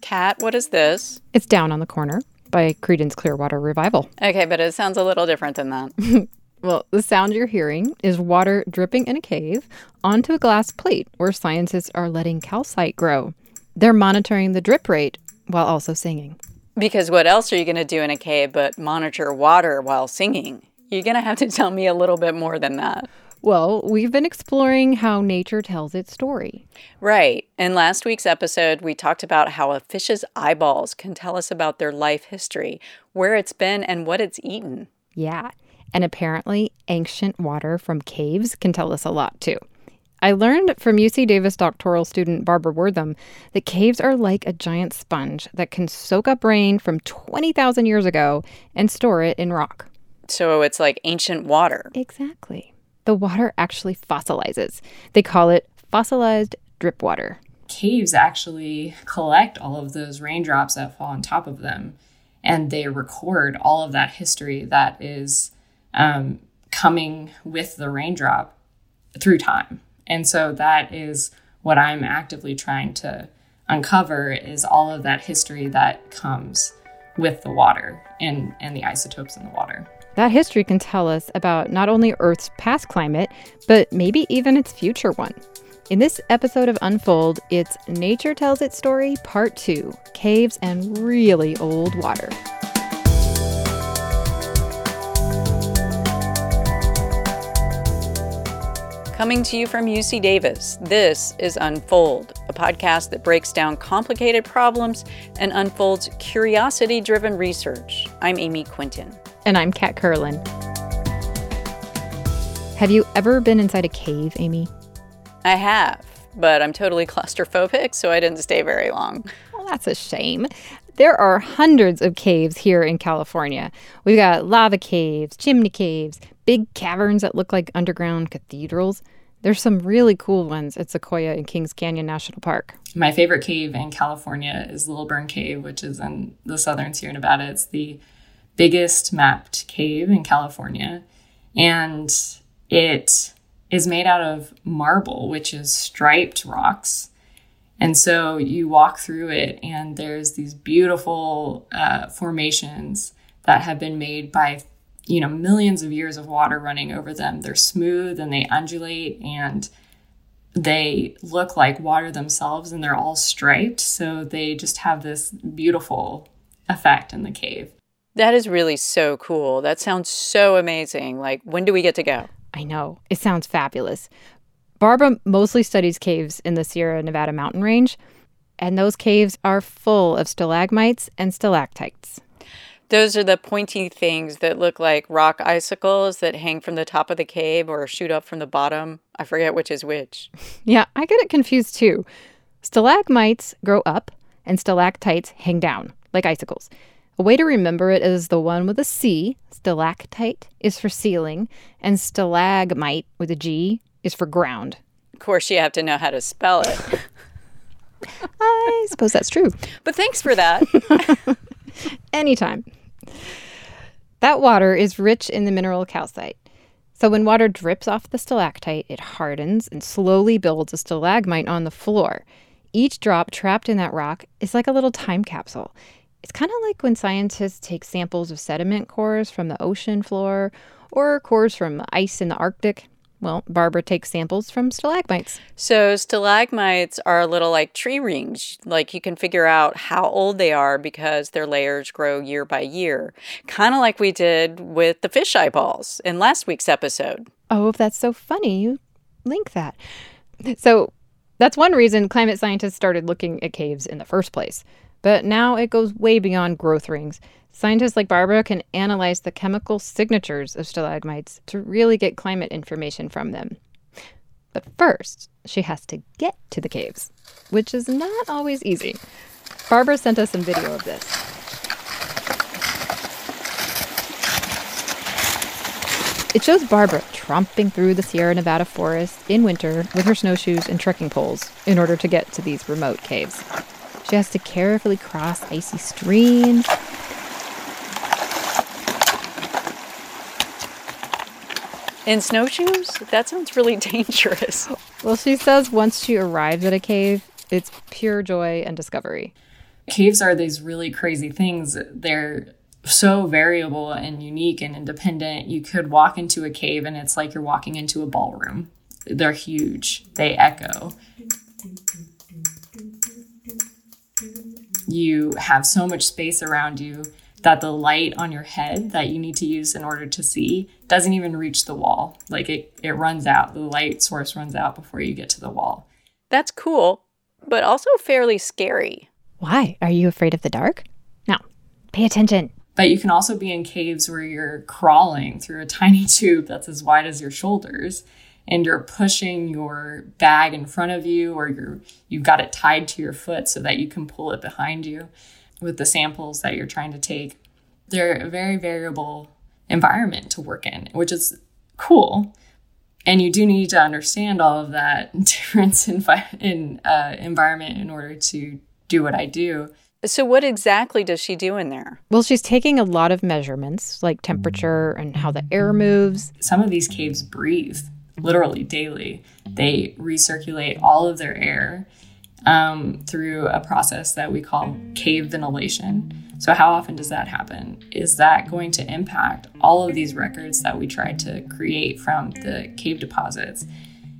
Kat, what is this? It's Down on the Corner by Creedence Clearwater Revival. Okay, but it sounds a little different than that. Well, the sound you're hearing is water dripping in a cave onto a glass plate where scientists are letting calcite grow. They're monitoring the drip rate while also singing. because what else are you going to do in a cave but monitor water while singing? You're going to have to tell me a little bit more than that. Well, we've been exploring how nature tells its story. Right. In last week's episode, we talked about how a fish's eyeballs can tell us about their life history, where it's been, and what it's eaten. Yeah. And apparently, ancient water from caves can tell us a lot too. I learned from UC Davis doctoral student Barbara Wortham that caves are like a giant sponge that can soak up rain from 20,000 years ago and store it in rock. So it's like ancient water. Exactly. The water actually fossilizes. They call it fossilized drip water. caves actually collect all of those raindrops that fall on top of them and they record all of that history that is um, coming with the raindrop through time and so that is what i'm actively trying to uncover is all of that history that comes with the water and, and the isotopes in the water That history can tell us about not only Earth's past climate, but maybe even its future one. In this episode of Unfold, it's Nature Tells Its Story, Part 2 Caves and Really Old Water. Coming to you from UC Davis, this is Unfold, a podcast that breaks down complicated problems and unfolds curiosity driven research. I'm Amy Quinton. And I'm Kat Kerlin. Have you ever been inside a cave, Amy? I have, but I'm totally claustrophobic, so I didn't stay very long. Well, that's a shame. There are hundreds of caves here in California. We've got lava caves, chimney caves, big caverns that look like underground cathedrals. There's some really cool ones at Sequoia and Kings Canyon National Park. My favorite cave in California is Lilburn Cave, which is in the southern Sierra Nevada. It's the biggest mapped cave in California. And it is made out of marble, which is striped rocks. And so you walk through it, and there's these beautiful uh, formations that have been made by you know millions of years of water running over them. They're smooth and they undulate and they look like water themselves and they're all striped. So they just have this beautiful effect in the cave. That is really so cool. That sounds so amazing. Like, when do we get to go? I know, it sounds fabulous. Barbara mostly studies caves in the Sierra Nevada mountain range, and those caves are full of stalagmites and stalactites. Those are the pointy things that look like rock icicles that hang from the top of the cave or shoot up from the bottom. I forget which is which. Yeah, I get it confused too. Stalagmites grow up, and stalactites hang down, like icicles. A way to remember it is the one with a C, stalactite, is for ceiling, and stalagmite with a G is for ground. Of course, you have to know how to spell it. I suppose that's true. But thanks for that. Anytime. That water is rich in the mineral calcite. So when water drips off the stalactite, it hardens and slowly builds a stalagmite on the floor. Each drop trapped in that rock is like a little time capsule. It's kind of like when scientists take samples of sediment cores from the ocean floor or cores from ice in the Arctic. Well, Barbara takes samples from stalagmites. So, stalagmites are a little like tree rings. Like you can figure out how old they are because their layers grow year by year. Kind of like we did with the fish eyeballs in last week's episode. Oh, if that's so funny, you link that. So that's one reason climate scientists started looking at caves in the first place. But now it goes way beyond growth rings. Scientists like Barbara can analyze the chemical signatures of stalagmites to really get climate information from them. But first, she has to get to the caves, which is not always easy. Barbara sent us some video of this. It shows Barbara tromping through the Sierra Nevada forest in winter with her snowshoes and trekking poles in order to get to these remote caves. She has to carefully cross icy streams. In snowshoes? That sounds really dangerous. Well, she says once she arrives at a cave, it's pure joy and discovery. Caves are these really crazy things. They're so variable and unique and independent. You could walk into a cave and it's like you're walking into a ballroom. They're huge, they echo. You have so much space around you that the light on your head that you need to use in order to see doesn't even reach the wall. Like it, it runs out, the light source runs out before you get to the wall. That's cool, but also fairly scary. Why? Are you afraid of the dark? No. Pay attention. But you can also be in caves where you're crawling through a tiny tube that's as wide as your shoulders and you're pushing your bag in front of you or you're you've got it tied to your foot so that you can pull it behind you with the samples that you're trying to take. They're a very variable environment to work in, which is cool. And you do need to understand all of that difference in, in uh, environment in order to do what I do. So, what exactly does she do in there? Well, she's taking a lot of measurements, like temperature and how the air moves. Some of these caves breathe literally daily. They recirculate all of their air um, through a process that we call cave ventilation. So, how often does that happen? Is that going to impact all of these records that we tried to create from the cave deposits?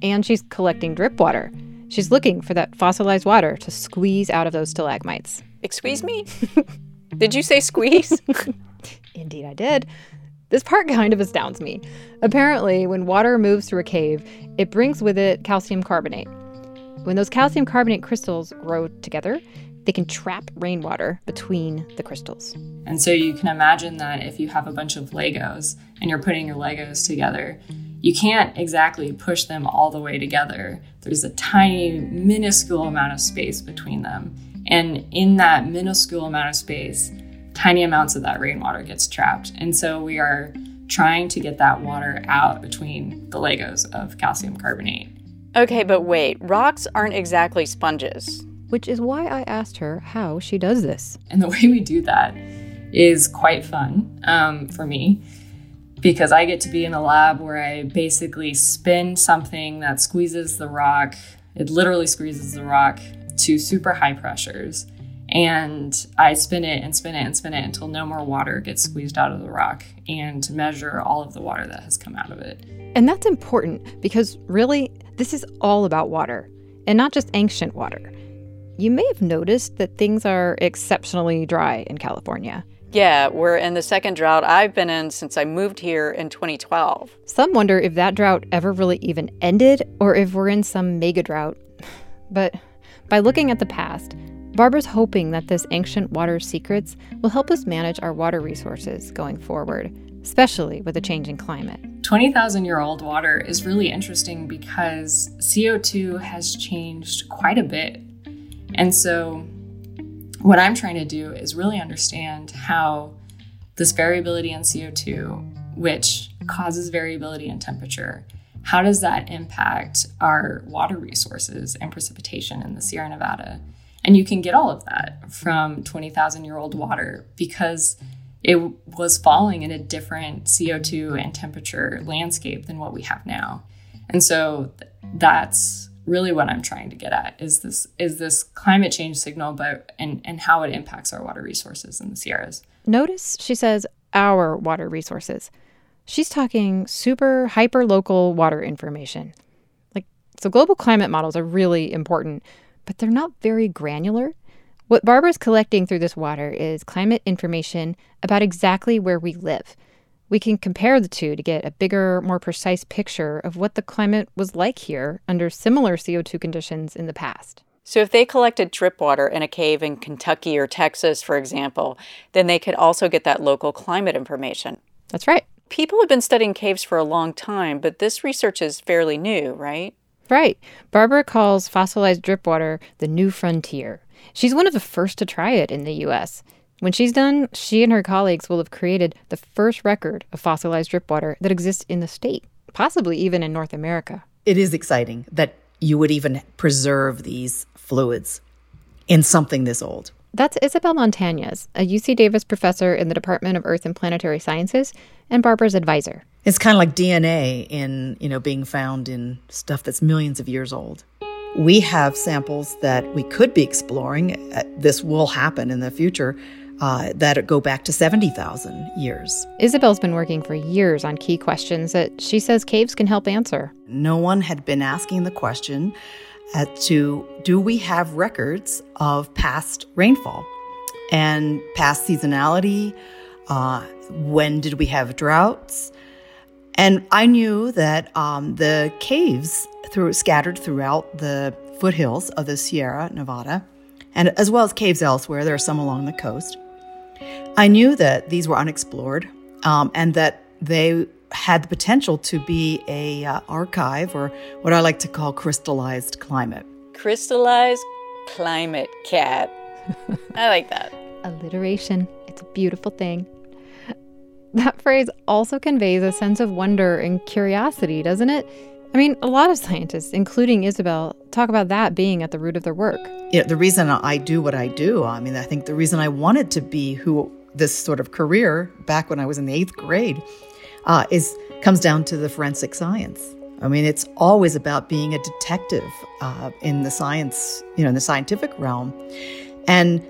And she's collecting drip water. She's looking for that fossilized water to squeeze out of those stalagmites. Excuse me? did you say squeeze? Indeed, I did. This part kind of astounds me. Apparently, when water moves through a cave, it brings with it calcium carbonate. When those calcium carbonate crystals grow together, they can trap rainwater between the crystals. And so you can imagine that if you have a bunch of Legos and you're putting your Legos together, you can't exactly push them all the way together. There's a tiny, minuscule amount of space between them. And in that minuscule amount of space, tiny amounts of that rainwater gets trapped. And so we are trying to get that water out between the Legos of calcium carbonate. Okay, but wait, rocks aren't exactly sponges. Which is why I asked her how she does this. And the way we do that is quite fun um, for me because I get to be in a lab where I basically spin something that squeezes the rock. It literally squeezes the rock to super high pressures. And I spin it and spin it and spin it until no more water gets squeezed out of the rock and measure all of the water that has come out of it. And that's important because really, this is all about water, and not just ancient water. You may have noticed that things are exceptionally dry in California. Yeah, we're in the second drought I've been in since I moved here in 2012. Some wonder if that drought ever really even ended or if we're in some mega drought. But by looking at the past, Barbara's hoping that this ancient water secrets will help us manage our water resources going forward, especially with a changing climate. 20,000 year old water is really interesting because CO2 has changed quite a bit. And so, what I'm trying to do is really understand how this variability in CO2, which causes variability in temperature, how does that impact our water resources and precipitation in the Sierra Nevada? And you can get all of that from 20,000 year old water because it was falling in a different CO2 and temperature landscape than what we have now. And so that's really what I'm trying to get at is this is this climate change signal but and and how it impacts our water resources in the Sierras. Notice she says our water resources. She's talking super hyper local water information. Like so global climate models are really important, but they're not very granular what Barbara's collecting through this water is climate information about exactly where we live. We can compare the two to get a bigger, more precise picture of what the climate was like here under similar CO2 conditions in the past. So, if they collected drip water in a cave in Kentucky or Texas, for example, then they could also get that local climate information. That's right. People have been studying caves for a long time, but this research is fairly new, right? Right. Barbara calls fossilized drip water the new frontier. She's one of the first to try it in the US. When she's done, she and her colleagues will have created the first record of fossilized drip water that exists in the state, possibly even in North America. It is exciting that you would even preserve these fluids in something this old. That's Isabel Montañez, a UC Davis professor in the Department of Earth and Planetary Sciences and Barbara's advisor. It's kind of like DNA in, you know, being found in stuff that's millions of years old. We have samples that we could be exploring. Uh, this will happen in the future uh, that go back to 70,000 years. Isabel's been working for years on key questions that she says caves can help answer. No one had been asking the question as to do we have records of past rainfall and past seasonality? Uh, when did we have droughts? And I knew that um, the caves through, scattered throughout the foothills of the Sierra Nevada, and as well as caves elsewhere, there are some along the coast. I knew that these were unexplored um, and that they had the potential to be a uh, archive or what I like to call crystallized climate. Crystallized climate Kat. I like that. Alliteration. It's a beautiful thing. That phrase also conveys a sense of wonder and curiosity, doesn't it? I mean, a lot of scientists, including Isabel, talk about that being at the root of their work. You know, the reason I do what I do, I mean, I think the reason I wanted to be who this sort of career back when I was in the eighth grade uh, is comes down to the forensic science. I mean, it's always about being a detective uh, in the science, you know, in the scientific realm, and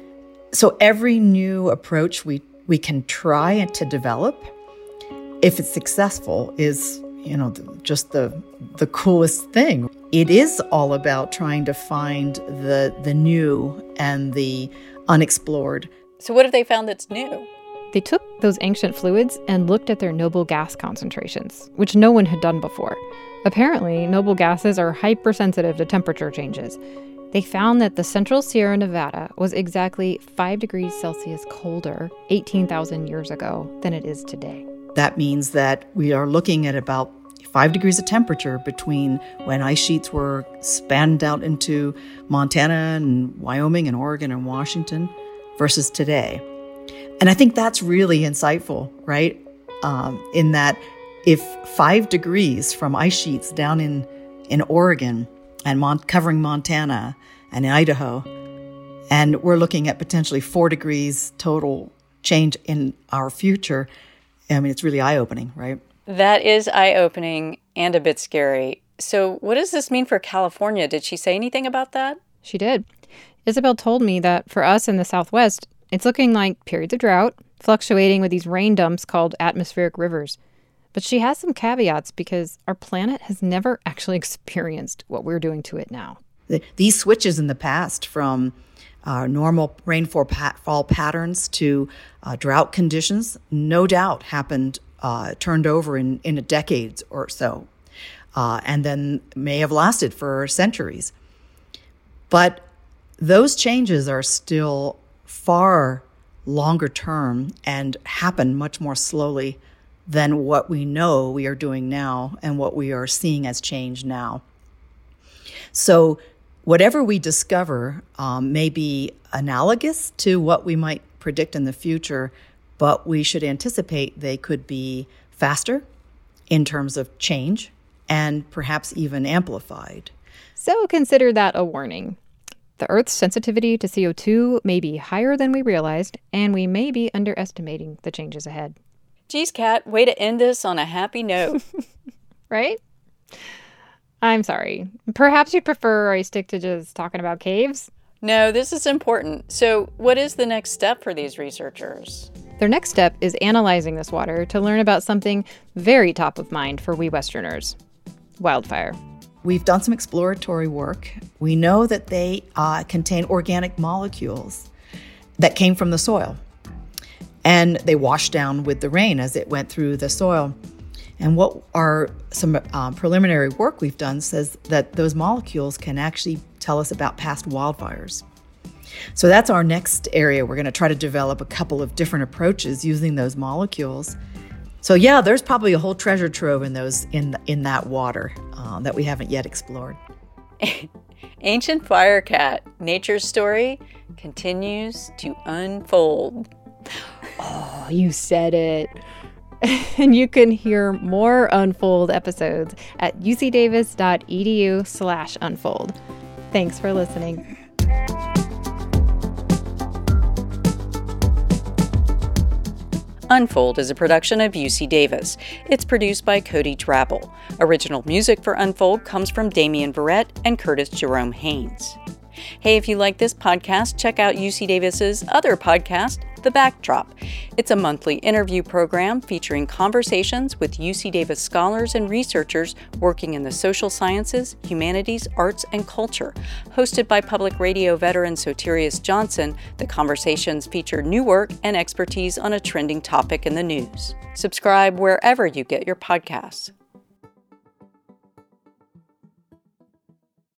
so every new approach we we can try to develop, if it's successful, is you know just the the coolest thing. It is all about trying to find the the new and the unexplored. So what have they found that's new? They took those ancient fluids and looked at their noble gas concentrations, which no one had done before. Apparently, noble gases are hypersensitive to temperature changes. They found that the central Sierra Nevada was exactly 5 degrees Celsius colder 18,000 years ago than it is today. That means that we are looking at about five degrees of temperature between when ice sheets were spanned out into Montana and Wyoming and Oregon and Washington versus today. And I think that's really insightful, right? Um, in that if five degrees from ice sheets down in, in Oregon and Mon- covering Montana and Idaho. And we're looking at potentially four degrees total change in our future. I mean, it's really eye opening, right? That is eye opening and a bit scary. So, what does this mean for California? Did she say anything about that? She did. Isabel told me that for us in the Southwest, it's looking like periods of drought, fluctuating with these rain dumps called atmospheric rivers. But she has some caveats because our planet has never actually experienced what we're doing to it now. These switches in the past from uh, normal rainfall pat- patterns to uh, drought conditions, no doubt happened, uh, turned over in, in a decade or so, uh, and then may have lasted for centuries. But those changes are still far longer term and happen much more slowly than what we know we are doing now and what we are seeing as change now. So, whatever we discover um, may be analogous to what we might predict in the future, but we should anticipate they could be faster in terms of change and perhaps even amplified. So, consider that a warning. The Earth's sensitivity to CO2 may be higher than we realized, and we may be underestimating the changes ahead. Geez, Kat, way to end this on a happy note. right? I'm sorry. Perhaps you'd prefer I stick to just talking about caves? No, this is important. So, what is the next step for these researchers? Their next step is analyzing this water to learn about something very top of mind for we Westerners wildfire. We've done some exploratory work. We know that they uh, contain organic molecules that came from the soil and they washed down with the rain as it went through the soil. And what our some um, preliminary work we've done says that those molecules can actually tell us about past wildfires. So that's our next area. We're going to try to develop a couple of different approaches using those molecules. So yeah, there's probably a whole treasure trove in those in in that water uh, that we haven't yet explored. Ancient fire Kat, nature's story continues to unfold. Oh, you said it. and you can hear more Unfold episodes at ucdavis.edu slash unfold. Thanks for listening. Unfold is a production of UC Davis. It's produced by Cody Drabble. Original music for Unfold comes from Damien Verrett and Curtis Jerome Haynes. Hey, if you like this podcast, check out UC Davis's other podcast, The Backdrop. It's a monthly interview program featuring conversations with UC Davis scholars and researchers working in the social sciences, humanities, arts, and culture. Hosted by public radio veteran Soterios Johnson, the conversations feature new work and expertise on a trending topic in the news. Subscribe wherever you get your podcasts.